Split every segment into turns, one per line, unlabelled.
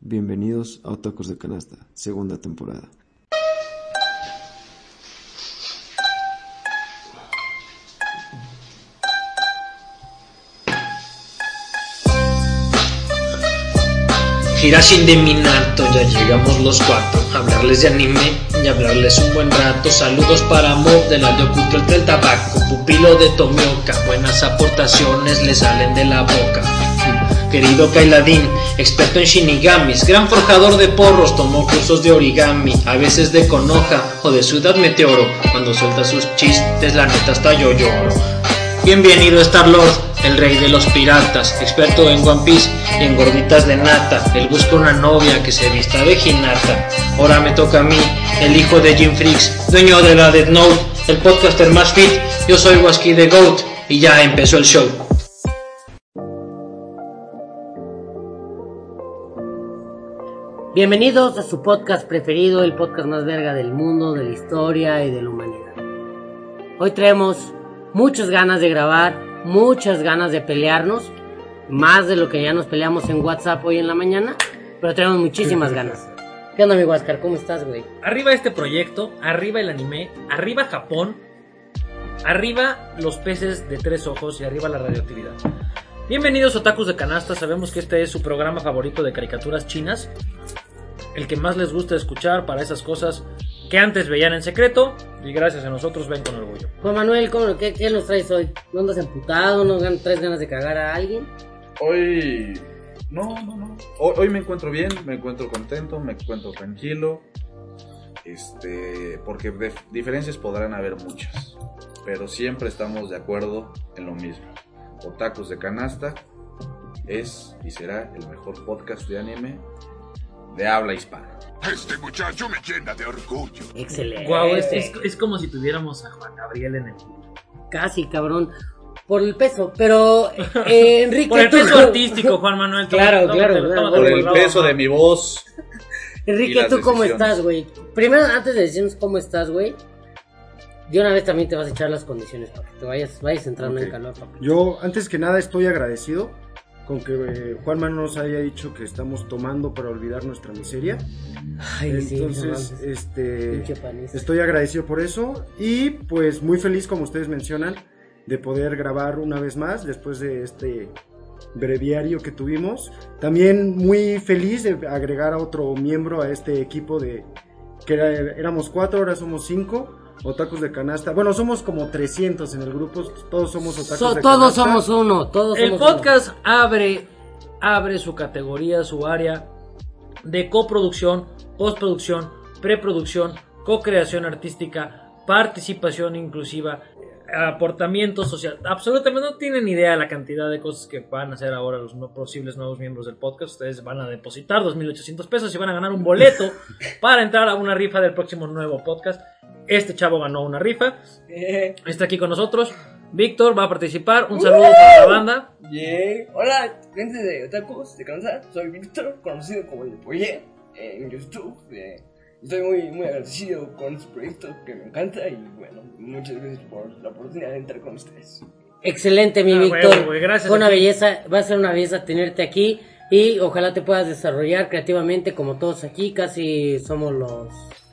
Bienvenidos a Otacos de Canasta, segunda temporada.
Hirashin de Minato, ya llegamos los cuatro. Hablarles de anime y hablarles un buen rato. Saludos para Mob de la Cultural del Tabaco. Pupilo de Tomioka, buenas aportaciones le salen de la boca. Querido Kailadin, experto en shinigamis, gran forjador de porros, tomó cursos de origami, a veces de Konoha o de Ciudad Meteoro. Cuando suelta sus chistes, la neta hasta yo lloro. Bienvenido Star Lord, el rey de los piratas, experto en One Piece y en gorditas de nata. Él busca una novia que se vista de Hinata. Ahora me toca a mí, el hijo de Jim Freaks, dueño de la Dead Note, el podcaster más fit. Yo soy Wasky the Goat y ya empezó el show.
Bienvenidos a su podcast preferido, el podcast más verga del mundo, de la historia y de la humanidad. Hoy traemos muchas ganas de grabar, muchas ganas de pelearnos, más de lo que ya nos peleamos en WhatsApp hoy en la mañana, pero tenemos muchísimas ganas. ¿Qué onda, mi Huáscar? ¿Cómo estás, güey?
Arriba este proyecto, arriba el anime, arriba Japón, arriba los peces de tres ojos y arriba la radioactividad. Bienvenidos Otakus de Canasta, sabemos que este es su programa favorito de caricaturas chinas, el que más les gusta escuchar para esas cosas que antes veían en secreto y gracias a nosotros ven con orgullo.
Juan Manuel, ¿cómo, qué, qué nos traes hoy? ¿No andas emputado? ¿No traes ganas de cagar a alguien?
Hoy. No, no, no. Hoy, hoy me encuentro bien, me encuentro contento, me encuentro tranquilo. Este. Porque de- diferencias podrán haber muchas. Pero siempre estamos de acuerdo en lo mismo. Otakus de Canasta es y será el mejor podcast de anime de habla hispana.
Este muchacho me llena de orgullo.
Excelente.
Guau, es, es- es como si tuviéramos a Juan Gabriel en el
Casi, cabrón. Por el peso, pero eh, Enrique...
Por el
tú-
peso artístico, Juan Manuel.
Claro,
tómatelo,
claro,
tómatelo,
claro.
tómatelo
Por el peso de mi voz.
Enrique, ¿tú cómo
decisiones.
estás, güey? Primero, antes de decirnos cómo estás, güey, de una vez también te vas a echar las condiciones para que te vayas, vayas entrando
Ok.
en calor, papi.
Yo, antes que nada, estoy agradecido con que eh, Juanma nos haya dicho que estamos tomando para olvidar nuestra miseria.
Ay, sí, no
Entonces, este, estoy agradecido por eso y pues muy feliz, como ustedes mencionan, de poder grabar una vez más después de este breviario que tuvimos. También muy feliz de agregar a otro miembro a este equipo de que era- éramos cuatro, ahora somos cinco. Otakus de canasta. Bueno, somos como 300 en el grupo. Todos somos otakus
So-
de
todos
canasta.
somos uno, todos
El
somos uno.
podcast abre, abre su categoría, su área de coproducción, postproducción, preproducción, co-creación artística, participación inclusiva, aportamiento social. Absolutamente no tienen idea de la cantidad de cosas que van a hacer ahora los no posibles nuevos miembros del podcast. Ustedes van a depositar 2.800 pesos y van a ganar un boleto para entrar a una rifa del próximo nuevo podcast. Este chavo ganó una rifa. Está aquí con nosotros. Víctor va a participar. Un saludo para la banda.
Yeah. Hola, gente de Otakus de Kansas. Soy Víctor, conocido como el Poye en YouTube. Eh, estoy muy, muy agradecido con este proyecto que me encanta y bueno, muchas gracias por la oportunidad de entrar con ustedes.
Excelente, mi
Ah,
Víctor.
güey, gracias
Fue una belleza, va a ser una belleza tenerte aquí y ojalá te puedas desarrollar creativamente como todos aquí, casi somos los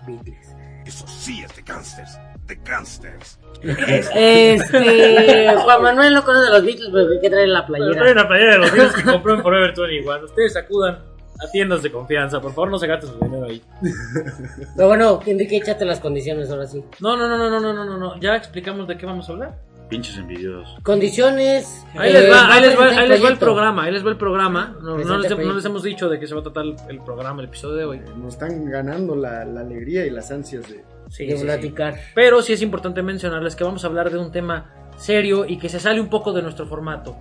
Beatles.
Eso sí es de gangsters. De gangsters.
Este, Juan Manuel no conoce a los Beatles, pero hay que traer la
Pero trae
playera.
una playera de los Beatles que compró en Forever 21. Ustedes acudan a tiendas de confianza. Por favor, no se gaste su dinero ahí.
Pero bueno, Enrique, échate las condiciones ahora sí.
No, no, no, no, no, no, no, no. Ya explicamos de qué vamos a hablar.
Pinches envidiosos.
Condiciones.
Ahí les eh,
va,
ahí les va, ahí les va el programa, ahí les va el programa. No, no, les, no, les, hemos dicho de qué se va a tratar el, el programa, el episodio de hoy.
Eh, nos están ganando la, la, alegría y las ansias de,
sí,
de
sí,
platicar. Sí.
Pero sí es importante mencionarles que vamos a hablar de un tema serio y que se sale un poco de nuestro formato,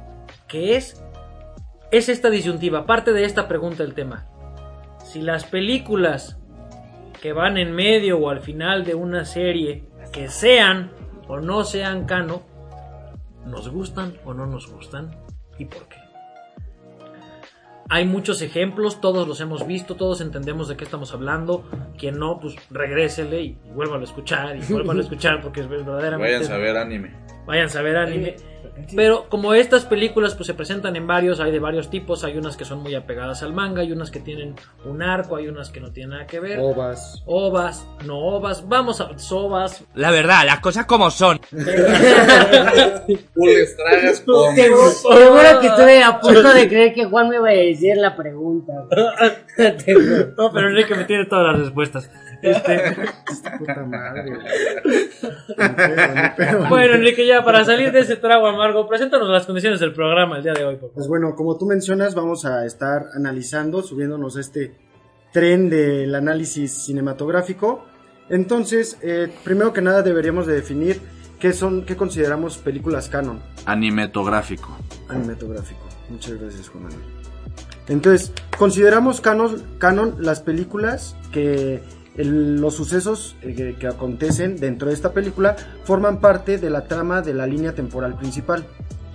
que es
es esta disyuntiva, parte de esta pregunta del tema. Si las películas que van en medio o al final de una serie, que sean o no sean cano, nos gustan o no nos gustan y por qué. Hay muchos ejemplos, todos los hemos visto, todos entendemos de qué estamos hablando. Quien no, pues regrésele y vuélvalo a escuchar y vuélvalo a escuchar porque es verdaderamente.
Vayan a ver anime.
Vayan a ver anime. Pero como estas películas pues se presentan en varios, hay de varios tipos, hay unas que son muy apegadas al manga, hay unas que tienen un arco, hay unas que no tienen nada que ver.
Ovas.
Ovas, no ovas, vamos a sobas.
La verdad, las cosas como son.
Tragas.
Seguro que estuve a punto de creer que Juan me iba a decir la pregunta.
No, pero Enrique me tiene todas las respuestas. Este,
Puta madre. güey. Pedo.
bueno, Enrique, ya para salir de ese trago amargo, preséntanos las condiciones del programa el día de hoy, por favor.
Pues bueno, como tú mencionas, vamos a estar analizando, subiéndonos a este tren del análisis cinematográfico. Entonces, eh, primero que nada deberíamos de definir qué son, qué consideramos películas canon.
Animetográfico.
Animatográfico. Muchas gracias, Juan Manuel. Entonces, consideramos canon, canon las películas que el- los sucesos eh, que, que acontecen dentro de esta película forman parte de la trama de la línea temporal principal.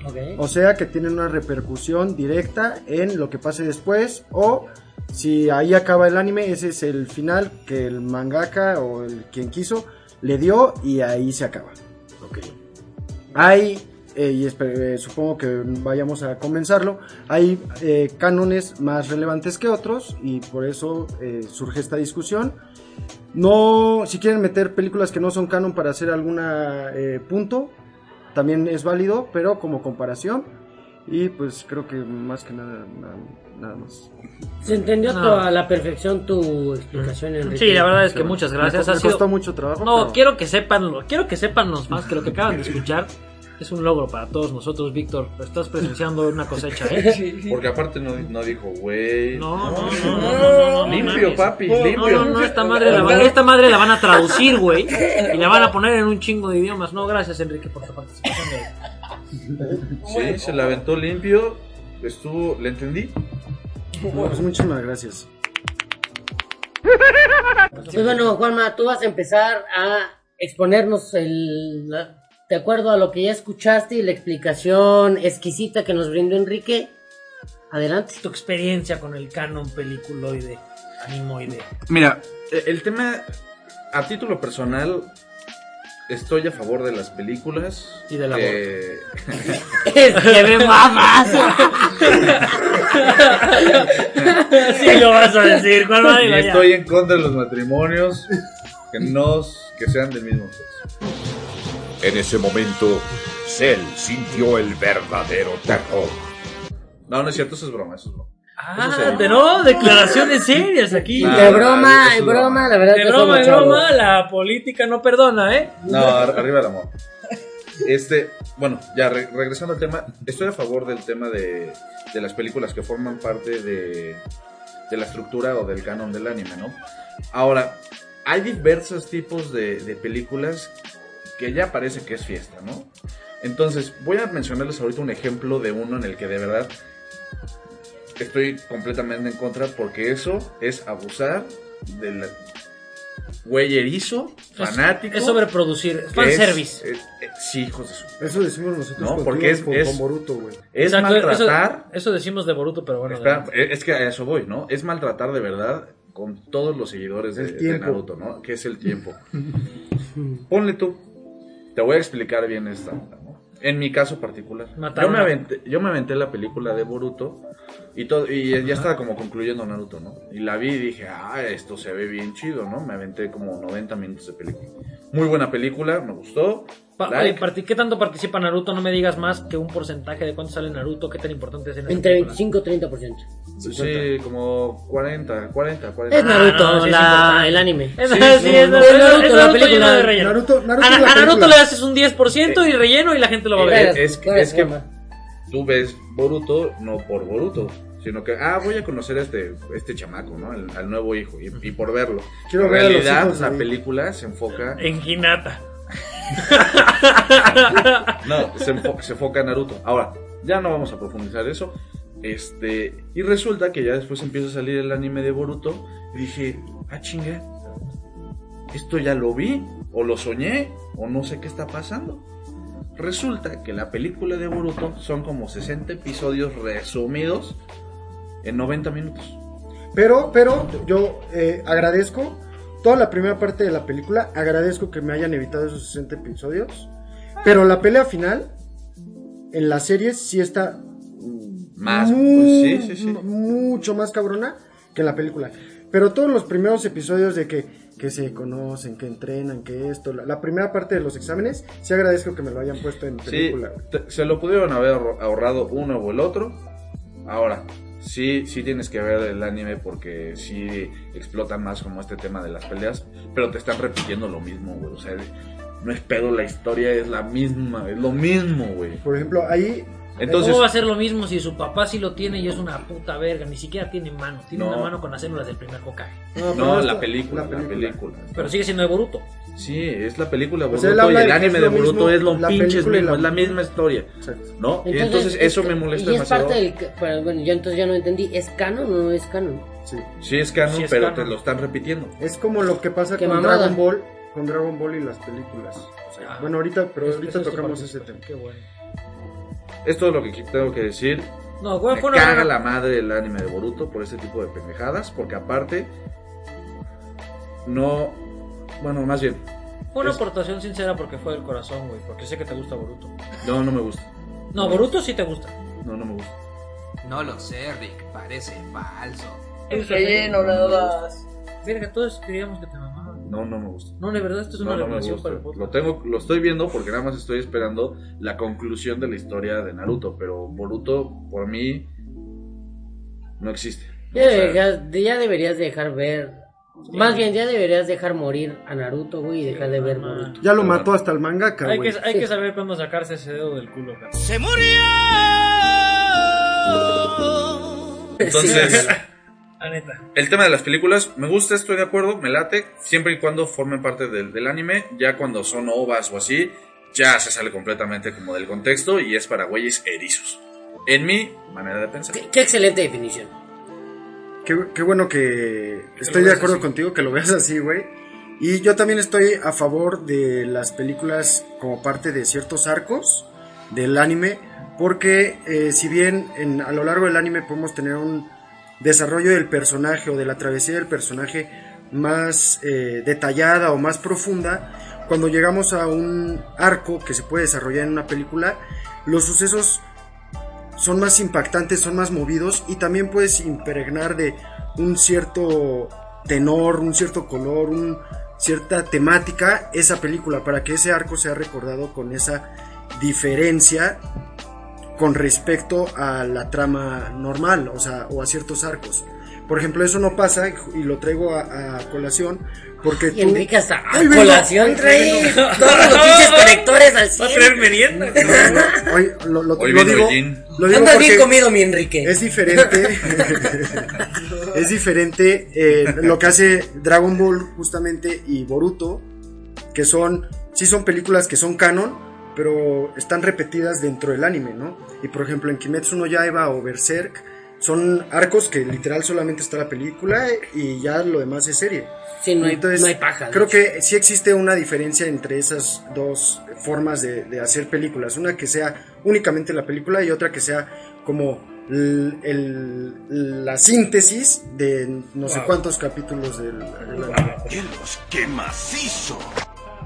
Ok.
O sea que tienen una repercusión directa en lo que pase después o si ahí acaba el anime, ese es el final que el mangaka o el quien quiso le dio y ahí se acaba. Hay, eh, y eh, supongo que vayamos a comenzarlo, hay eh, cánones más relevantes que otros y por eso eh, surge esta discusión. No, si quieren meter películas que no son canon para hacer algún punto, también es válido, pero como comparación. Y pues creo que más que nada, nada, nada más.
Se entendió
No.
toda la perfección tu explicación, Enrique.
Sí, la verdad es que muchas gracias.
Me,
Ha
me
sido-
costó mucho trabajo.
No,
pero-
quiero que sepan, quiero que sepan los más que lo que acaban de escuchar es un logro para todos nosotros, Víctor. Estás presenciando una cosecha, ¿eh?
Porque aparte no, no dijo, güey.
No, no, no, no, no, no,
Limpio, papi, limpio.
no, no, esta madre, la van, esta madre la van a traducir, güey, y la van a poner en un chingo de idiomas. No, gracias, Enrique, por tu participación. güey.
Sí, se la aventó limpio. Estuvo, ¿le entendí?
Pues muchísimas gracias.
Pues bueno, Juanma, tú vas a empezar a exponernos el, la- de acuerdo a lo que ya escuchaste y la explicación exquisita que nos brindó Enrique. Adelante.
Tu experiencia con el canon peliculoide, animoide.
Mira, eh, el tema, a título personal, estoy a favor de las películas.
Y del
que-
Es que me mamas.
Sí lo vas a decir, ¿cuál va? ya.
estoy en contra de los matrimonios que no que sean del mismo sexo.
En ese momento, Cell sintió el verdadero terror.
No, no es cierto, eso es broma, eso es broma.
Ah,
Eso
de no, declaraciones serias aquí.
Ah,
de broma, en broma, la verdad
De
que
broma, de broma, la política no perdona, ¿eh?
No, ar- arriba el amor. Este, bueno, ya re- regresando al tema, estoy a favor del tema de, de las películas que forman parte de, de la estructura o del canon del anime, ¿no? Ahora, hay diversos tipos de, de películas que ya parece que es fiesta, ¿no? Entonces, voy a mencionarles ahorita un ejemplo de uno en el que de verdad estoy completamente en contra porque eso es abusar del güey erizo, fanático.
Es sobreproducir, es
que
fanservice.
es- eh, eh, sí, hijos de su.
Eso decimos nosotros
No, porque es-
con,
es-
con Boruto, güey.
Es
Exacto,
maltratar.
Eso, eso decimos de Boruto, pero bueno.
Espera, es que a eso voy, ¿no? Es maltratar de verdad con todos los seguidores de,
El
de. Naruto, ¿no? Que es el tiempo. Ponle tú. Te voy a explicar bien esta. En mi caso particular. Yo me, aventé, yo me aventé la película de Boruto y todo y ya estaba como concluyendo Naruto, ¿no? Y la vi y dije, ah, esto se ve bien chido, ¿no? Me aventé como 90 minutos de película. Muy buena película, me gustó.
Pa-
Like.
oye, ¿Qué tanto participa Naruto? No me digas más que un porcentaje de cuánto sale Naruto, qué tan importante es en
Entre
película.
25 y 30%.
Sí, como 40, 40, 40.
Es Naruto,
no, sí es
la-
importante.
el anime.
Es,
Sí,
sí,
no,
es,
no,
es
no,
Naruto,
es Naruto,
es
la
Naruto
película.
de relleno.
Naruto, Naruto
a,
es
a Naruto
película.
le haces un 10% y relleno y la gente lo va a ver.
Es, es, es que tú ves Boruto no por Boruto, sino que, ah, voy a conocer a este, este chamaco, ¿no? Al, al nuevo hijo, y, y por verlo.
Quiero
en realidad,
hijos
la película se enfoca.
En Hinata.
No, se, enfo- enfoca en Naruto. Ahora, ya no vamos a profundizar eso. Este, y resulta que ya después empieza a salir el anime de Boruto. Y dije, ah, chinga, esto ya lo vi, o lo soñé, o no sé qué está pasando. Resulta que la película de Boruto son como 60 episodios resumidos en 90 minutos.
Pero, pero yo eh, agradezco toda la primera parte de la película, agradezco que me hayan evitado esos 60 episodios, pero la pelea final en la serie sí está
Más,
mu-
pues, sí, sí, sí.
mucho más cabrona que en la película. Pero todos los primeros episodios de que, que se conocen, que entrenan, que esto, la, la primera parte de los exámenes, sí agradezco que me lo hayan puesto en película.
te- se lo pudieron haber ahorrado uno o el otro. Ahora, sí, sí tienes que ver el anime porque sí explotan más como este tema de las peleas, pero te están repitiendo lo mismo, güey. O sea, no es pedo, la historia es la misma, es lo mismo, güey.
Por ejemplo, ahí
Entonces,
¿Cómo va a ser lo mismo si su papá sí lo tiene y es una puta verga? Ni siquiera tiene mano. Tiene
No.
una mano con las células del primer Hokage.
no, la película, la
la
película.
película.
Pero sigue siendo de Boruto.
Sí, es la película
O
Boruto
sea, él
y el anime
es
de Boruto
mismo,
es lo
la
pinches mismo,
la-
es la misma historia,
Exacto.
¿no? y entonces eso me molesta
y es
demasiado.
parte del. pero bueno, yo entonces ya no entendí. ¿Es canon o no es canon?
Sí.
Sí es canon,
Sí es
pero
canon.
te lo están repitiendo.
Es como lo que pasa con
mamada.
Dragon Ball, con Dragon Ball y las películas. O sea,
Ah.
bueno, ahorita, pero
Es-
ahorita
es
tocamos ese tema.
Qué bueno.
Es todo lo que tengo que decir.
No, fue,
Me
fue una
caga la madre el anime de Boruto por ese tipo de pendejadas, porque aparte no, bueno, más bien,
fue una
es-
aportación sincera porque fue del corazón, güey. Porque sé que te gusta Boruto.
no, no me gusta,
No, Boruto sí te gusta.
no, no me gusta.
No lo sé, Rick, parece falso.
Relleno, nada más.
Verga, todos queríamos que te mamaban.
No, no me gusta.
No, de verdad, esto es
No,
una
no me
revelación
gusta.
para el podcast.
Lo tengo, lo estoy viendo porque nada más estoy esperando la conclusión de la historia de Naruto, pero Boruto por mí no existe.
Ya,
O sea,
deberías, ya deberías dejar ver. Más bien, ya deberías dejar morir a Naruto, güey, y dejar de ver. Boruto.
Ya lo mató hasta el mangaka,
Hay
güey.
que, hay
Sí.
que saber cuándo sacarse ese dedo del culo, cara.
Entonces,
La neta.
El tema de las películas, me gusta, estoy de acuerdo, me late, siempre y cuando formen parte del, del anime, ya cuando son ovas o así, ya se sale completamente como del contexto y es para güeyes erizos. En mi manera de pensar.
Qué, qué excelente definición.
Qué, qué bueno que estoy de acuerdo
así.
contigo, que lo veas así, güey. Y yo también estoy a favor de las películas como parte de ciertos arcos del anime, porque eh, si bien en- a lo largo del anime podemos tener un desarrollo del personaje o de la travesía del personaje más eh, detallada o más profunda, cuando llegamos a un arco que se puede desarrollar en una película, los sucesos son más impactantes, son más movidos y también puedes impregnar de un cierto tenor, un cierto color, un cierta temática esa película para que ese arco sea recordado con esa diferencia con respecto a la trama normal, o sea, o a ciertos arcos. Por ejemplo, eso no pasa y lo traigo a colación porque
Y
tú
Enrique hasta a
Hoy vengo-
colación trae
vengo-
todos los pinches conectores al
Va a
100.
traer merienda.
Hoy lo, lo-
Hoy
lo digo, lo digo
Andas bien comido, mi Enrique.
es diferente. es diferente eh, lo que hace Dragon Ball justamente y Boruto, que son, sí son películas que son canon, pero están repetidas dentro del anime, ¿no? Y por ejemplo en Kimetsu no Yaiba o Berserk son arcos que literal solamente está la película y ya lo demás es serie.
Sí, no hay,
Entonces,
no hay paja.
Creo
hecho.
que sí existe una diferencia entre esas dos formas de, de hacer películas. Una que sea únicamente la película y otra que sea como el- el- la síntesis de no sé cuántos capítulos del, del anime.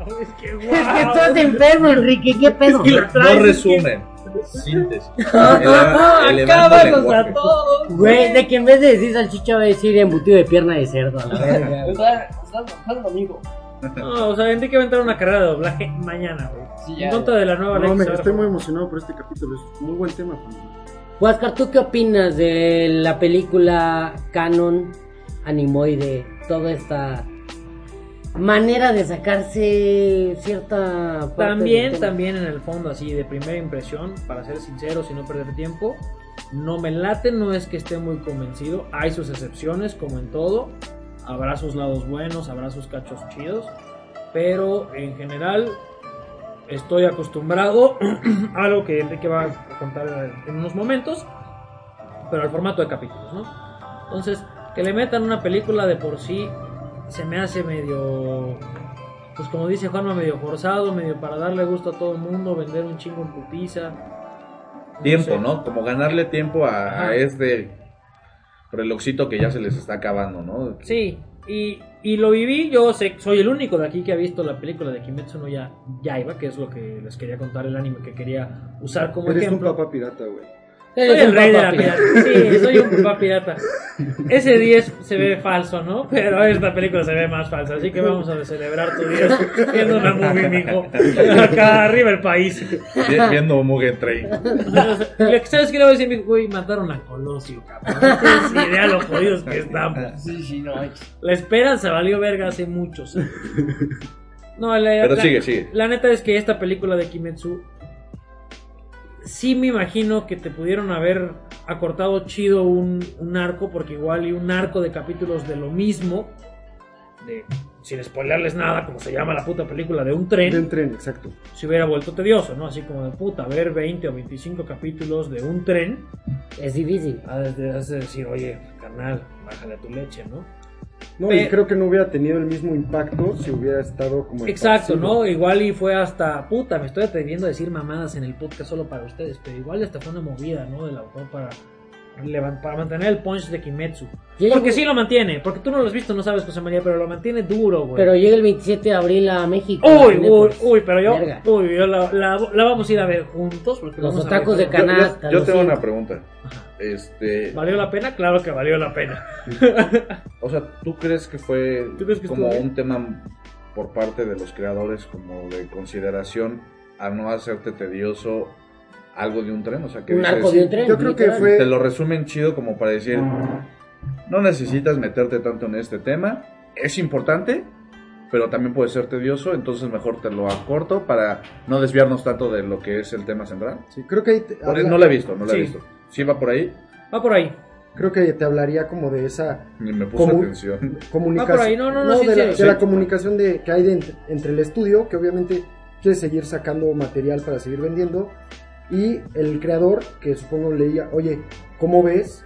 Es que
Es que estás enfermo, Enrique, ¿qué pedo?
No resumen, síntesis.
Acábalos a todos.
Güey, de que en vez de decir salchicha va a decir embutido de pierna de cerdo, a la verga. güey.
Está, está trabajando, amigo.
No, o sea, Enrique va a entrar a una carrera de doblaje mañana, güey.
Sí,
en contra de la nueva.
No,
que
me, estoy muy emocionado por este capítulo. Es muy buen tema. Juan.
Huáscar, ¿tú qué opinas de la película canon, animoide, toda esta manera de sacarse cierta parte
También, también en el fondo, así de primera impresión, para ser sinceros y no perder tiempo, no me late, no es que esté muy convencido, hay sus excepciones, como en todo, habrá sus lados buenos, habrá sus cachos chidos, pero en general estoy acostumbrado a lo que Enrique va a contar en unos momentos, pero al formato de capítulos, ¿no? Entonces, que le metan una película de por sí se me hace medio, pues como dice Juanma, medio forzado, medio para darle gusto a todo el mundo, vender un chingo en putiza.
Tiempo,
sé.
¿no? Como ganarle tiempo a este relojcito que ya se les está acabando, ¿no?
Sí, y, y lo viví, yo sé, soy el único de aquí que ha visto la película de Kimetsu no ya, Yaiba, que es lo que les quería contar, el anime que quería usar como
Eres
ejemplo.
un papá pirata, güey.
Soy el rey de la
pirata.
pirata. Sí, soy un papá pirata. Ese 10 se ve falso, ¿no? Pero esta película se ve más falsa. Así que vamos a celebrar tu 10 viendo una movie, mijo. Acá arriba el país.
Vi- Viendo Mugen Train.
¿Sabes qué le voy a decir, mijo? Güey, mataron a Colosio, cabrón. No idea lo jodidos que estamos.
Sí, sí, no.
La esperanza valió verga hace muchos años. No, la,
Pero
la-
sigue, sigue.
La neta es que esta película de Kimetsu sí me imagino que te pudieron haber acortado chido un, un arco, porque igual y un arco de capítulos de lo mismo, de, sin spoilerles nada, como se llama la puta película, de un tren,
De un tren, exacto.
se hubiera vuelto tedioso, ¿no? Así como de puta, ver 20 o 25 capítulos de un tren,
Es difícil.
a desde hace decir, oye, carnal, bájale a tu leche, ¿no?
No, y creo que no hubiera tenido el mismo impacto si hubiera estado como.
Exacto. ¿no? Igual y fue hasta, puta, me estoy atreviendo a decir mamadas en el podcast solo para ustedes, pero igual hasta fue una movida, ¿no? Del autor para, para mantener el punch de Kimetsu.
Llega-
Porque sí lo mantiene, porque tú no lo has visto, no sabes, José María, pero lo mantiene duro, güey.
Pero llega el 27 de abril a México.
Uy, uy,
pues,
uy, pero yo,
verga.
uy, yo la, la- la vamos a ir a ver juntos. Porque
Los otacos de
ver-
Yo, yo-
Canasta,
yo tengo
siento.
una pregunta. Este,
¿Valió la pena? Claro que valió la pena.
o sea, ¿tú crees que fue
¿Tú crees que
como un tema por parte de los creadores como de consideración a no hacerte tedioso algo de un tren? O sea, que
Un
dices,
arco de un tren.
Yo creo que fue-
te lo resumen chido como para decir, no necesitas meterte tanto en este tema, es importante, pero también puede ser tedioso, entonces mejor te lo acorto para no desviarnos tanto de lo que es el tema central.
Sí, creo que ahí te, habla-
no la he visto, no la
Sí.
he visto. ¿Sí va por ahí?
Va por ahí.
creo que te hablaría como de esa
Ni me puso
Comu-
atención.
comunicación.
por ahí, no, no, no, sí,
de, la,
sí,
de la comunicación de, que hay de entre, entre el estudio, que obviamente quiere seguir sacando material para seguir vendiendo, y el creador, que supongo leía, oye, ¿cómo ves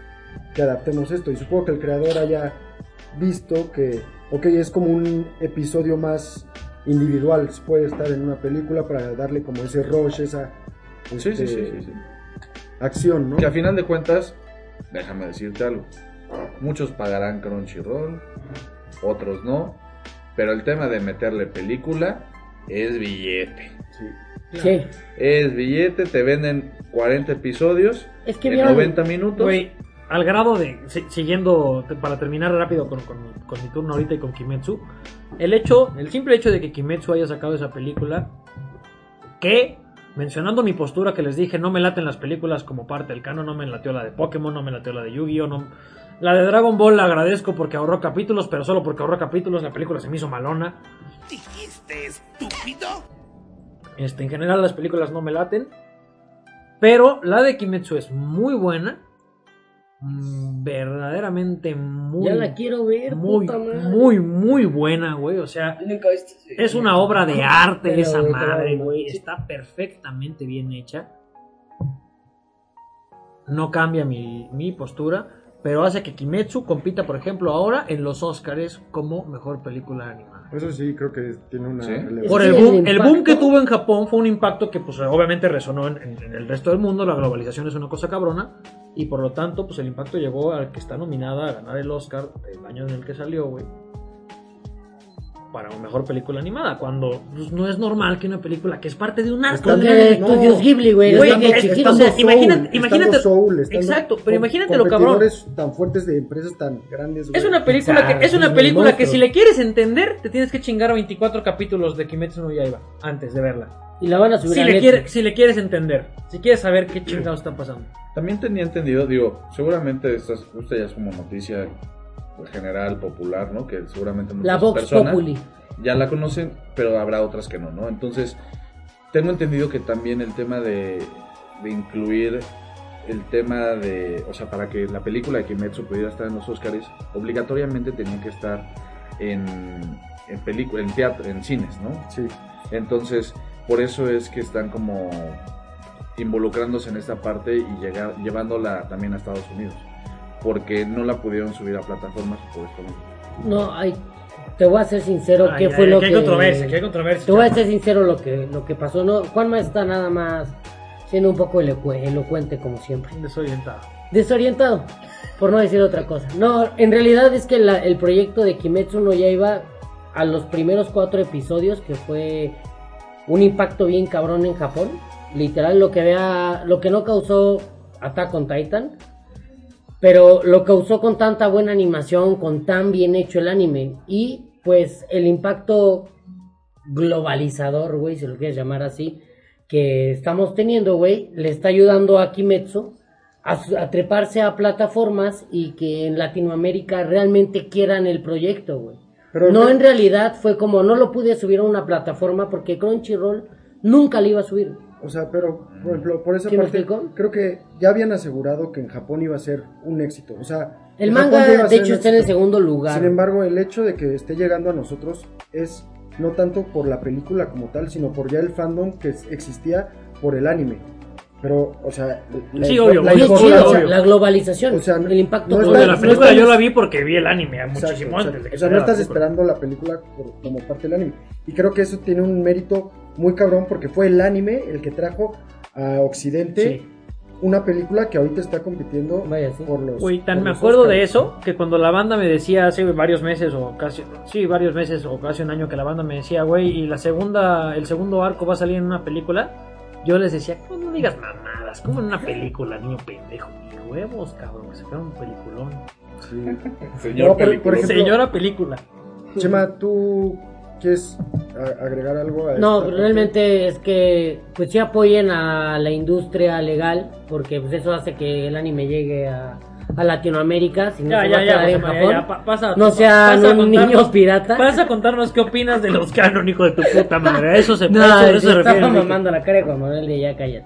que adaptemos esto? Y supongo que el creador haya visto que, ok, es como un episodio más individual, puede estar en una película para darle como ese rush, esa
Sí, sí,
este,
sí, sí, sí.
acción, ¿no?
Que a final de cuentas, déjame decirte algo. Muchos pagarán Crunchyroll, otros no. Pero el tema de meterle película es billete.
Sí.
Es billete, te venden 40 episodios
Es que
en
vieron-
90 minutos.
Güey, al grado de, si- siguiendo, para terminar rápido con, con mi, con mi turno ahorita y con Kimetsu, el hecho, el simple hecho de que Kimetsu haya sacado esa película, que, mencionando mi postura que les dije, no me laten las películas como parte del canon, no me lateó la de Pokémon, no me lateó la de Yu-Gi-Oh, no... La de Dragon Ball la agradezco porque ahorró capítulos, pero solo porque ahorró capítulos, la película se me hizo malona.
¿Dijiste estúpido?
Este, en general las películas no me laten. Pero la de Kimetsu es muy buena. Mm, Verdaderamente muy.
Ya la quiero ver,
muy,
puta madre.
muy, muy buena, güey. O sea, es una obra de arte
Pero,
esa
pero,
madre, güey.
sí.
Está perfectamente bien hecha. No cambia mi, mi postura. Pero hace que Kimetsu compita, por ejemplo, ahora en los Oscars como mejor película animada.
Eso sí, creo que tiene una
Sí.
Por el boom, el boom que tuvo en Japón fue un impacto que pues obviamente resonó en, en- en el resto del mundo, la globalización es una cosa cabrona y por lo tanto pues el impacto llegó al que está nominada a ganar el Oscar el año en el que salió, güey. Para una mejor película animada, cuando pues, no es normal que una película que es parte de un arco de-
estudios Ghibli, güey.
Imagínate- imagínate-
Soul,
Exacto, pero imagínate lo cabrón.
tan fuertes de empresas tan grandes.
Es una película que es una película que si le quieres entender te tienes que chingar 24 capítulos de Kimetsu no Yaiba antes de verla.
Y la van a subir
Si
a
le, quiere- si le quieres entender, si quieres saber qué chingados está pasando.
También tenía entendido, digo, seguramente esta, es- esta ya es como noticia general, popular, ¿no? Que seguramente muchas
La Vox
personas
Populi.
ya la conocen, pero habrá otras que no, ¿no? Entonces, tengo entendido que también el tema de, de incluir el tema de, o sea, para que la película de Kimetsu pudiera estar en los Oscars, obligatoriamente tenía que estar en, en película, en teatro, en cines, ¿no?
Sí.
Entonces, por eso es que están como involucrándose en esta parte y llegar, llevándola también a Estados Unidos. Porque no la pudieron subir a plataformas por esto mismo.
No, ay, te voy a ser sincero,
Ay,
¿qué
ay,
fue
ay,
lo
qué
que...
controversia, qué controversia.
Te voy a ser sincero lo que, lo que pasó. No, Juanma está nada más siendo un poco elocu- elocuente como siempre.
Desorientado.
Desorientado, por no decir otra cosa. No, en realidad es que la- el proyecto de Kimetsu no ya iba a los primeros cuatro episodios, que fue un impacto bien cabrón en Japón. Literal, lo que vea, lo que no causó Attack on Titan, pero lo causó con tanta buena animación, con tan bien hecho el anime. Y pues el impacto globalizador, güey, si lo quieres llamar así, que estamos teniendo, güey, le está ayudando a Kimetsu a, treparse a plataformas y que en Latinoamérica realmente quieran el proyecto, güey. No
que-
en realidad fue como no lo pude subir a una plataforma porque Crunchyroll nunca le iba a subir.
O sea, pero, por ejemplo, por esa
¿Sí me
parte, creo que ya habían asegurado que en Japón iba a ser un éxito. O sea,
El manga, de hecho, está en el segundo lugar.
Sin embargo, el hecho de que esté llegando a nosotros es no tanto por la película como tal, sino por ya el fandom que es- existía por el anime. Pero, o sea, la,
Sí, obvio,
la
obvio,
Sí, globalización,
O sea,
el impacto
no está-
de la
no
película yo la vi porque vi el anime
Exacto,
muchísimo
exacto.
antes de que
O sea, no estás esperando la película por- como parte del anime. Y creo que eso tiene un mérito muy cabrón porque fue el anime el que trajo a Occidente
Sí.
una película que ahorita está compitiendo
Vaya, sí.
por los.
Güey, tan me acuerdo de eso que cuando la banda me decía hace varios meses o casi, sí, varios meses o casi un año que la banda me decía, güey, y la segunda, el segundo arco va a salir en una película, yo les decía, no, no digas mamadas, como en una película, niño pendejo, ni huevos, cabrón, que sacaron un peliculón.
Señor
No, pero,
película.
por ejemplo,
Señora película.
Chema, ¿tú quieres agregar algo a
No,
esta parte?
realmente es que pues sí apoyen a la industria legal porque pues eso hace que el anime llegue a, a Latinoamérica, si no
Ya,
se
ya,
va a
ya,
quedar en
José María,
Japón.
ya, pa- pasa,
no sean un niño pirata.
Vas a contarnos qué opinas de los canon, hijo de tu puta madre. Eso se,
No,
eso, eso se refiere.
mamando la cara de Juan Manuel de ya cállate.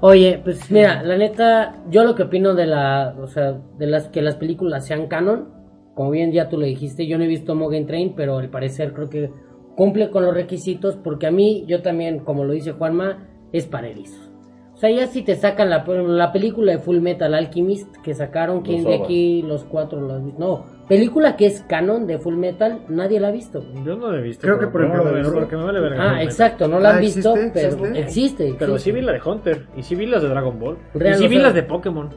Oye, pues mira, la neta, yo lo que opino de la, o sea, de las que las películas sean canon, como bien ya tú lo dijiste, yo no he visto Mugen Train, pero al parecer creo que cumple con los requisitos, porque a mí, yo también, como lo dice Juanma, es para erizos. O sea, ya si te sacan la, la película de Full Metal Alchemist que sacaron, ¿quién de aquí los cuatro lo has visto? No, película que es canon de Full Metal, nadie la ha visto.
Yo no lo he visto.
Creo que por ejemplo,
no, porque me vale verga.
Ah, exacto, no la
Ah,
han visto,
¿existe?
pero
¿Existe?
existe.
Pero sí vi la de Hunter. Y sí vi las de Dragon Ball.
Real,
y sí
o
vi
sea-
las de Pokémon.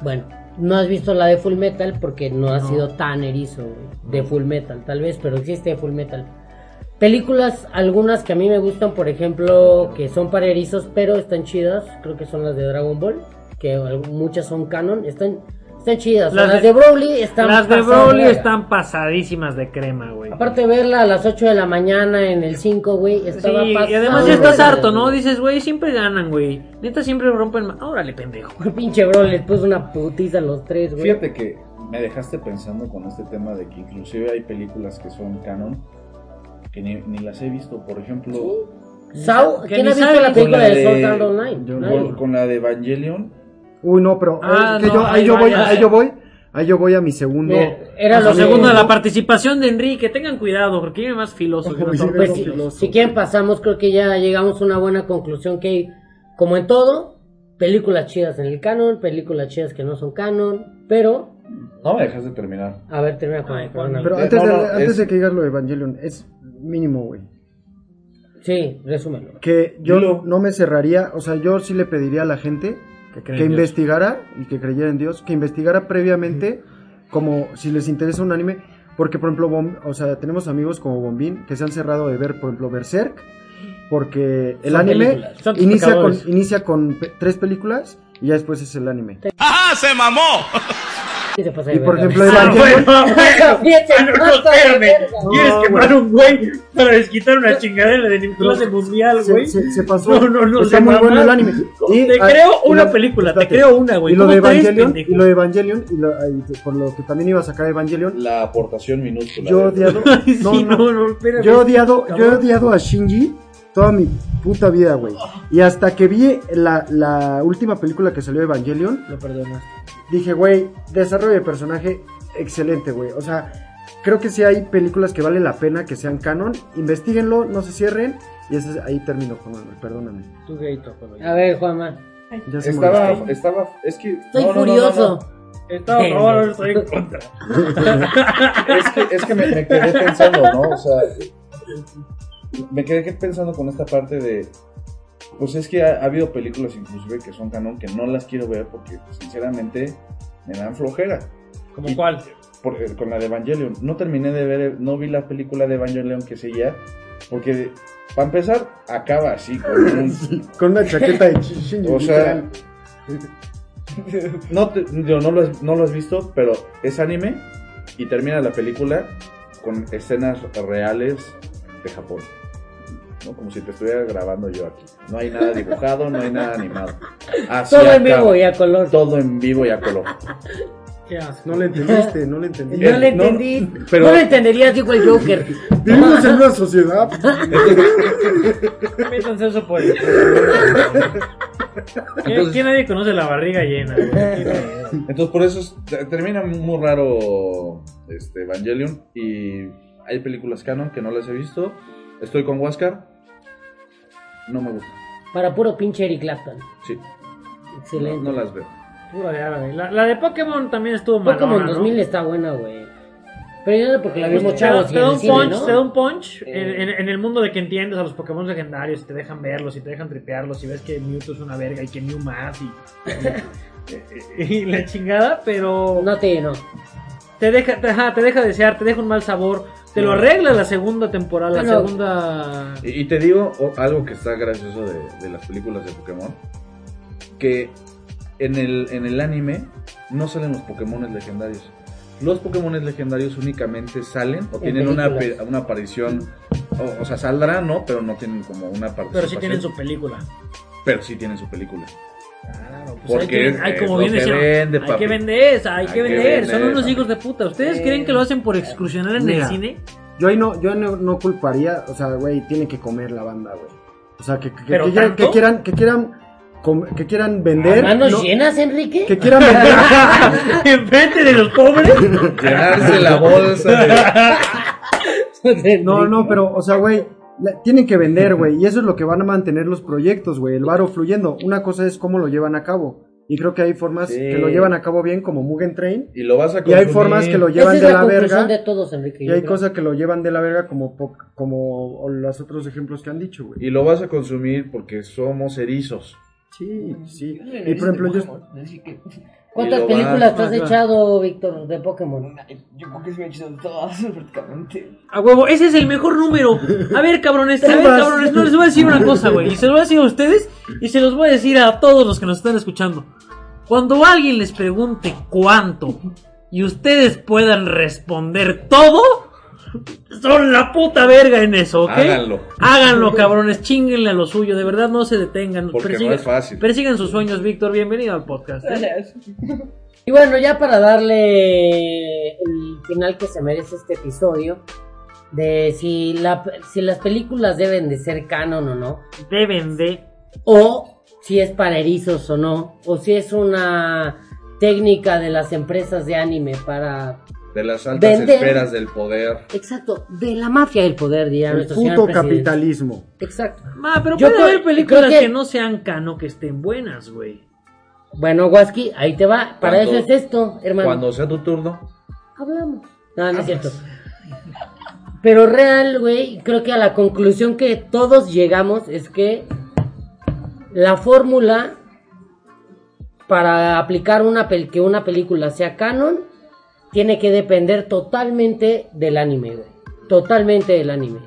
Bueno, no has visto la de Full Metal porque no ha sido tan erizo de Full Metal, tal vez, pero existe Full Metal. Películas, algunas que a mí me gustan, por ejemplo, que son para erizos, pero están chidas, creo que son las de Dragon Ball, que muchas son canon, están, están chidas.
Las
Las,
de-
de, Broly están
Las de Broly están pasadísimas de crema, güey.
Aparte verla a las 8 de la mañana en el 5, güey,
Sí,
estaba
y
pasada
además ya estás harto, ¿no? Dices, güey, siempre ganan, güey. Neta, siempre rompen. Órale, pendejo.
El pinche Broly les puso una putiza a los tres, güey.
Fíjate que me dejaste pensando con este tema de que inclusive hay películas que son canon que ni, ni las he visto. Por ejemplo,
Sao,
Que
¿quién ha visto la película
la
de
de-
Sword Art Online?
Con la de Evangelion,
Uy, no, pero
Ah,
es que
no,
yo, ahí yo voy, ahí yo voy, ahí yo voy a mi segundo.
Mira, era
A
lo
segundo de la participación de Enrique. Tengan cuidado, porque viene más filoso.
Pues si, si quieren pasamos, creo que ya llegamos a una buena conclusión que, como en todo, películas chidas en el canon, películas chidas que no son canon, pero,
no me dejas de terminar.
a ver, termina con
Ay,
el
Juan,
Pero
Eh,
antes,
no,
de, antes
es-
de que digas lo de Evangelion, es mínimo, güey.
Sí, resúmelo.
Que yo
Dilo.
no me cerraría, o sea, yo sí le pediría a la gente
Que
investigara y que creyera en Dios, que investigara previamente como si les interesa un anime, porque por ejemplo, Bom- o sea, tenemos amigos como Bombín que se han cerrado de ver, por ejemplo, Berserk, porque el
Son
anime inicia con, inicia con pe- tres películas y ya después es el anime.
Sí, te pasa
Y por ejemplo,
Ah,
Evangelion,
bueno, bueno. Ah, no, espérame. ¿Quieres quemar un güey para desquitar una chingadera de clase mundial,
se,
güey?
se- se pasó.
No, no, no,
Está muy
mamá.
bueno el anime. Y,
Te
ah,
creo una película, te creo una, güey.
Y lo de
¿Cómo tres,
Evangelion, y lo de Evangelion, y lo, ay, por lo que también iba a sacar Evangelion,
La aportación minúscula.
yo he odiado. No,
sí,
no.
no, espérame.
Yo he odiado, yo he odiado a Shinji toda mi puta vida, güey. Y hasta que vi la, la última película que salió de Evangelion,
Lo perdonas.
Dije, güey, desarrollo de personaje excelente, güey. O sea, creo que sí hay películas que vale la pena que sean canon. Investíguenlo, no se cierren. Y ese, ahí termino, Juan Manuel, perdóname.
Tu gato, Juan Manuel.
A ver, Juanma.
Ya se
Estaba, estaba, es que.
Estoy
no, no, no,
furioso.
no, no.
Estaba a favor, ahora estoy en contra.
Es que, es que me, me quedé pensando, ¿no? O sea, me quedé pensando con esta parte de. Pues es que ha, ha habido películas, inclusive, que son canon que no las quiero ver porque, sinceramente, me dan flojera.
¿Como
Y-
cuál?
Porque, con la de Evangelion. No terminé de ver, no vi la película de Evangelion que seguía. Porque, para empezar, acaba así, con un,
Con una chaqueta de chichi.
O sea, No, te- digo, no, lo has, no lo has visto, pero es anime y termina la película con escenas reales de Japón. ¿No? Como si te estuviera grabando yo aquí. No hay nada dibujado, no hay nada animado. Así
Todo en vivo y a color.
Todo en vivo y a color.
¿Qué haces?
No le entendiste, no le
No
entendiste.
le
no,
entendí.
pero-
No le entenderías, dijo el Joker.
Vivimos en una sociedad.
Métanse eso por el. ¿Quién, quién nadie conoce la barriga llena? güey?
Entonces por eso es- te- termina muy raro este Evangelion y hay películas canon que no las he visto. Estoy con Huáscar. No me gusta.
Para puro pinche Eric Clapton.
Sí,
Excelente.
no, no las veo.
Pura de árabe. La, la de Pokémon también estuvo malona,
Pokémon
¿no?
2000 está buena, güey. Pero yo no porque la
Pues
vimos
te, da,
chavos y
te da
en el
un punch,
¿no?
te da un punch en,
Eh.
en- en el mundo de que entiendes a los Pokémon legendarios y te dejan verlos y te dejan tripearlos y ves que Mewtwo es una verga y que Mew más y, y, y la chingada, pero
No te no.
te deja, te, ajá, te deja desear, te deja un mal sabor, te lo arregla la segunda temporada, la segunda...
Y, y te digo algo que está gracioso de, de las películas de Pokémon. Que en el, en el anime no salen los Pokémon legendarios. Los Pokémon legendarios únicamente salen o
En
tienen una, una aparición. O, o sea, saldrán, ¿no? Pero no tienen como una participación.
Pero sí tienen su película.
Pero sí tienen su película.
Pues
Porque
hay, que, hay
es
como
lo
bien
que
decían,
vende,
hay que vender, hay,
Hay
que
que
vender, son unos
papi.
hijos de puta. ¿Ustedes creen que lo hacen por excursionar en el cine?
Yo ahí no, yo no, no culparía, o sea, güey, tiene que comer la banda, güey. O sea, que, que, que,
¿Pero
que quieran, que quieran, que quieran, que quieran vender.
¿Manos
no-
llenas, Enrique?
que quieran vender.
Enfrente de los pobres.
Llenarse la bolsa de.
No, no, pero, o sea, güey, la- tienen que vender, güey, y eso es lo que van a mantener los proyectos, güey, el varo fluyendo. Una cosa es cómo lo llevan a cabo. Y creo que hay formas
Sí.
que lo llevan a cabo bien, como Mugen Train,
Y lo vas a
y hay
consumir.
formas que lo
Esa
llevan
es
de
la
verga.
de todos, Enrique.
Y hay cosas que lo llevan de la verga como, como los otros ejemplos que han dicho, güey.
Y lo vas a consumir porque somos erizos.
Sí, sí.
No he
Y por ejemplo, yo,
Pokémon, así que-
¿Cuántas películas te has echado, Víctor, de Pokémon?
Yo creo que se me han hecho todas prácticamente.
A huevo, ese es el mejor número. A ver, cabrones, a ver, cabrones, no les voy a decir una cosa, güey. Y se lo voy a decir a ustedes y se los voy a decir a todos los que nos están escuchando. Cuando alguien les pregunte cuánto y ustedes puedan responder todo, son la puta verga en eso, ¿ok?
Háganlo.
Háganlo, cabrones, chinguenle a lo suyo, de verdad no se detengan.
Porque no es fácil.
Persigan sus sueños, Víctor, bienvenido al podcast. ¿eh?
Gracias.
Y bueno, ya para darle el final que se merece este episodio, de si, la, si las películas deben de ser canon o no,
Deben de...
o si es para erizos o no, o si es una técnica de las empresas de anime para...
De las altas
Vender.
esferas del poder.
Exacto, de la mafia del poder, dirá
el
nuestro
puto capitalismo.
Exacto.
Ah, pero
Yo
puede haber películas que...
que-
no sean cano que estén buenas, güey.
Bueno, Waski, ahí te va. Para eso es esto, hermano.
Cuando sea tu turno.
hablamos. No, no es cierto. Pero real, güey, creo que a la conclusión que todos llegamos es que la fórmula para aplicar una pel- que una película sea canon tiene que depender totalmente del anime, güey. Totalmente del anime.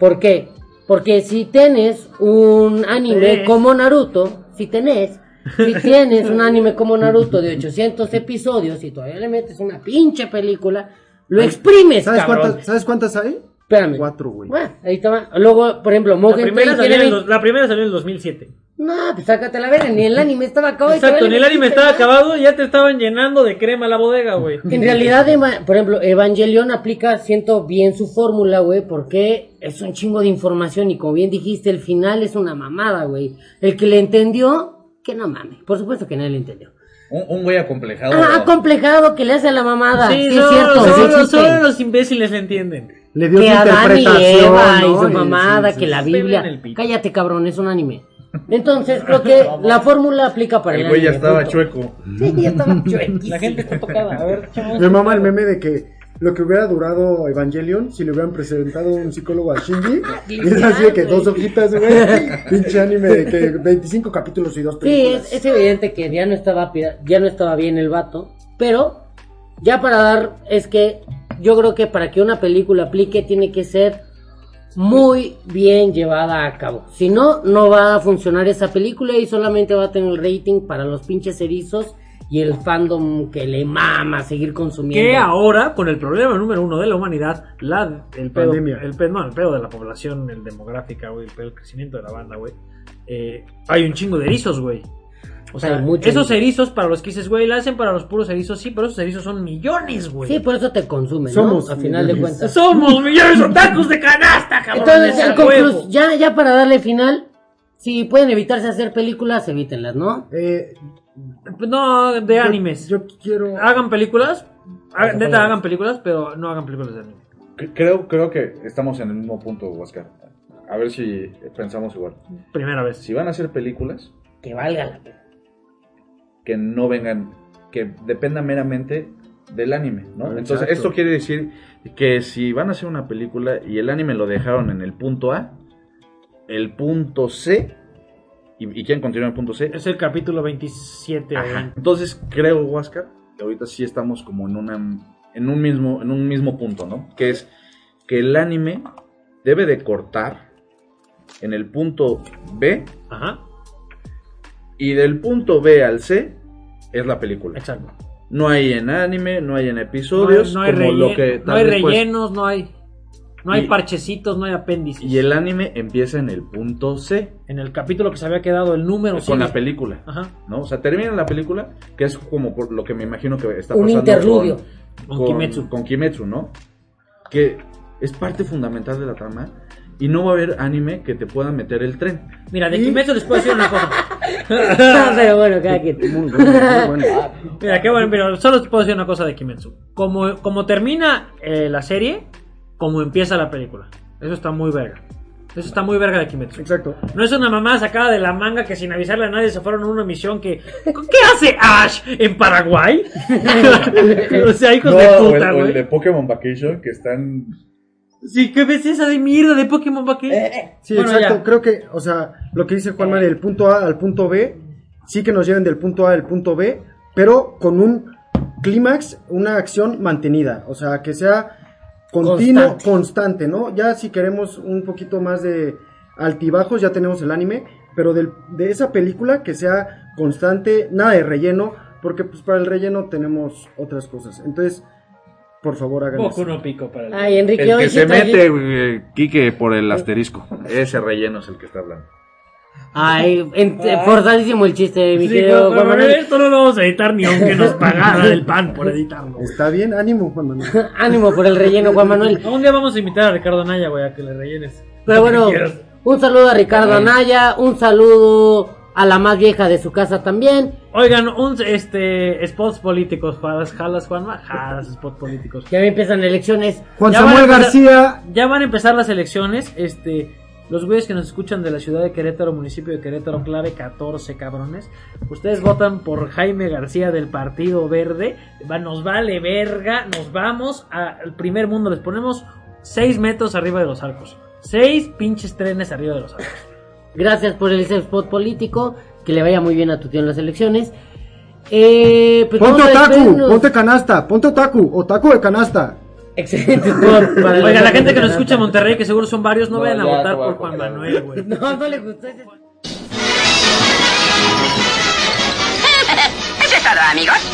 ¿Por qué? Porque si tienes un anime como Naruto, si tenés, si tienes un anime como Naruto de 800 episodios y todavía le metes una pinche película, lo exprimes,
¿Sabes
cabrón.
cuántas, ¿Sabes cuántas hay?
Espérame.
Cuatro, güey.
Bueno, ahí está. va. Luego, por ejemplo,
La
Mugen
primera,
Train
salió en el, la primera salió en el 2007.
No, pues sácate la verga, ni el anime estaba acabado.
Exacto, ni el anime estaba acabado, ya te estaban llenando de crema la bodega, güey.
En realidad, por ejemplo, Evangelion aplica, siento bien su fórmula, güey, porque es un chingo de información y como bien dijiste, el final es una mamada, güey. El que le entendió, que no mames. Por supuesto que nadie le entendió.
Un, güey acomplejado.
Ah, acomplejado que le hace a la mamada. Sí,
Sí,
es
solo,
cierto.
solo los imbéciles le entienden.
Le dio
que
su
Adán y. Eva y
¿no?
su
Y-
mamada,
sí,
que
sí,
la
sí.
Biblia. Cállate, cabrón, es un anime. Entonces, creo que la fórmula aplica para el,
El güey ya
anime,
estaba
punto.
chueco.
Sí, ya estaba chuequísimo.
La gente está tocada. A ver, chavos.
Me mama el meme de que lo que hubiera durado Evangelion si le hubieran presentado un psicólogo a Shinji. Y es así de que dos hojitas, güey. Pinche anime de que 25 capítulos y dos
Sí,
películas.
es, es evidente que ya no estaba ya no estaba bien el vato, pero ya para dar es que yo creo que para que una película aplique tiene que ser muy bien llevada a cabo. Si no, no va a funcionar esa película y solamente va a tener rating para los pinches erizos y el fandom que le mama seguir consumiendo.
Que ahora, con el problema número uno de la humanidad, la, el pedo,
Pandemia.
el pedo, no, el pedo de la población, el demográfica, güey, el pedo del crecimiento de la banda, güey. eh, hay un chingo de erizos, güey. O sea,
Hay muchos
esos
erizos.
erizos para los que dices, güey, la hacen para los puros erizos, sí, pero esos erizos son millones, güey.
Sí, por eso te consumen,
Somos
¿no? A final de cuentas.
Somos millones de otakus de canasta, cabrón.
Entonces, en conclus- ya, ya para darle final, si pueden evitarse hacer películas, evítenlas, ¿no?
Eh,
No, de animes.
yo quiero.
Hagan películas. hagan- neta, hagan películas, pero no hagan películas de anime.
Creo, creo que estamos en el mismo punto, Huáscar. A ver si pensamos igual.
Primera vez.
Si van a hacer películas,
Que valga la pena.
Que no vengan, que dependan meramente del anime, ¿no?
Exacto.
Entonces, esto quiere decir que si van a hacer una película y el anime lo dejaron en el punto A, el punto C, y, y quieren continuar en el punto C,
Es el capítulo 27 o
Ajá.
20.
Entonces creo, Huáscar, que ahorita sí estamos como en una en un mismo en un mismo punto, ¿no? Que es que el anime debe de cortar en el punto B
Ajá,
y del punto B al C es la película.
exacto.
No hay en anime, no hay en
No hay,
episodios,
no hay
como
relle-
lo que
no hay
pues,
rellenos, no hay. No hay
Y-
parchecitos, no hay apéndices.
y el anime empieza en el punto C
En el capítulo que se había quedado el número
con
sigue.
la película.
Ajá.
¿No? O sea, termina la película, que es como por lo que me imagino que está
Un
pasando
interludio.
Con
con,
Kimetsu.
con Kimetsu, ¿no? Que es parte fundamental de la trama y no va a haber anime que te pueda meter el tren.
Mira, de
Y-
Kimetsu les puedo decir una cosa.
Pero bueno, cada quien.
Muy bueno, muy bueno.
Mira, qué bueno, pero solo te puedo decir una cosa de Kimetsu. Como, como termina eh, la serie, como empieza la película. Eso está muy verga. Eso está muy verga de Kimetsu.
Exacto.
No es una mamá sacada de la manga que sin avisarle a nadie se fueron a una misión que... ¿Qué hace Ash en Paraguay? o sea, hijos de
o,
puta,
el, o el de Pokémon Vacation que están
Sí, ¿qué ves esa de mierda de Pokémon Vacation?
Sí,
Bueno,
exacto.
ya.
Creo que, o sea, lo que dice Juanma del punto A al punto B, sí que nos lleven del punto A al punto B, pero con un clímax, una acción mantenida. O sea, que sea continuo,
Constante.
constante. ¿no? Ya si queremos un poquito más de altibajos, ya tenemos el anime, pero del- de esa película que sea constante, nada de relleno, porque pues para el relleno tenemos otras cosas. Entonces, por favor, hagan eso.
no pico para el...
Ay, Enrique,
el que se mete eh, Quique por el asterisco. Ese relleno es el que está hablando.
Ay, en- forzadísimo el chiste, mi
Sí,
querido
Juan
Juan
Manuel, esto no lo vamos a editar ni aunque nos pagara el pan por editarlo.
Está bien, ánimo, Juan Manuel.
Ánimo por el relleno, Juan Manuel.
Un día vamos a invitar a Ricardo Anaya, güey, a que le rellenes.
Pero bueno, un saludo a Ricardo Anaya, un saludo a la más vieja de su casa también.
Oigan, un este spots políticos, jalas, jalas Juanma, jalas spots políticos.
Que hoy empiezan elecciones.
Juan
Ya van a
Samuel
empezar-
García,
Ya van a empezar las elecciones, este los güeyes que nos escuchan de la ciudad de Querétaro, municipio de Querétaro, clave 14 cabrones. Ustedes votan por Jaime García del Partido Verde. Va- nos vale verga, nos vamos a- al primer mundo, les ponemos 6 metros arriba de los arcos. 6 pinches trenes arriba de los arcos.
Gracias por el spot político. Que le vaya muy bien a tu tío en las elecciones. Eh, pues
ponte otaku, ponte canasta, ponte otaku, otaku de canasta.
Excelente spot para
Oiga, la gente que nos escucha en Monterrey, que seguro son varios, no, vayan a votar por Juan. Manuel, güey.
No, no le gustó ese.
Eso es todo, amigos.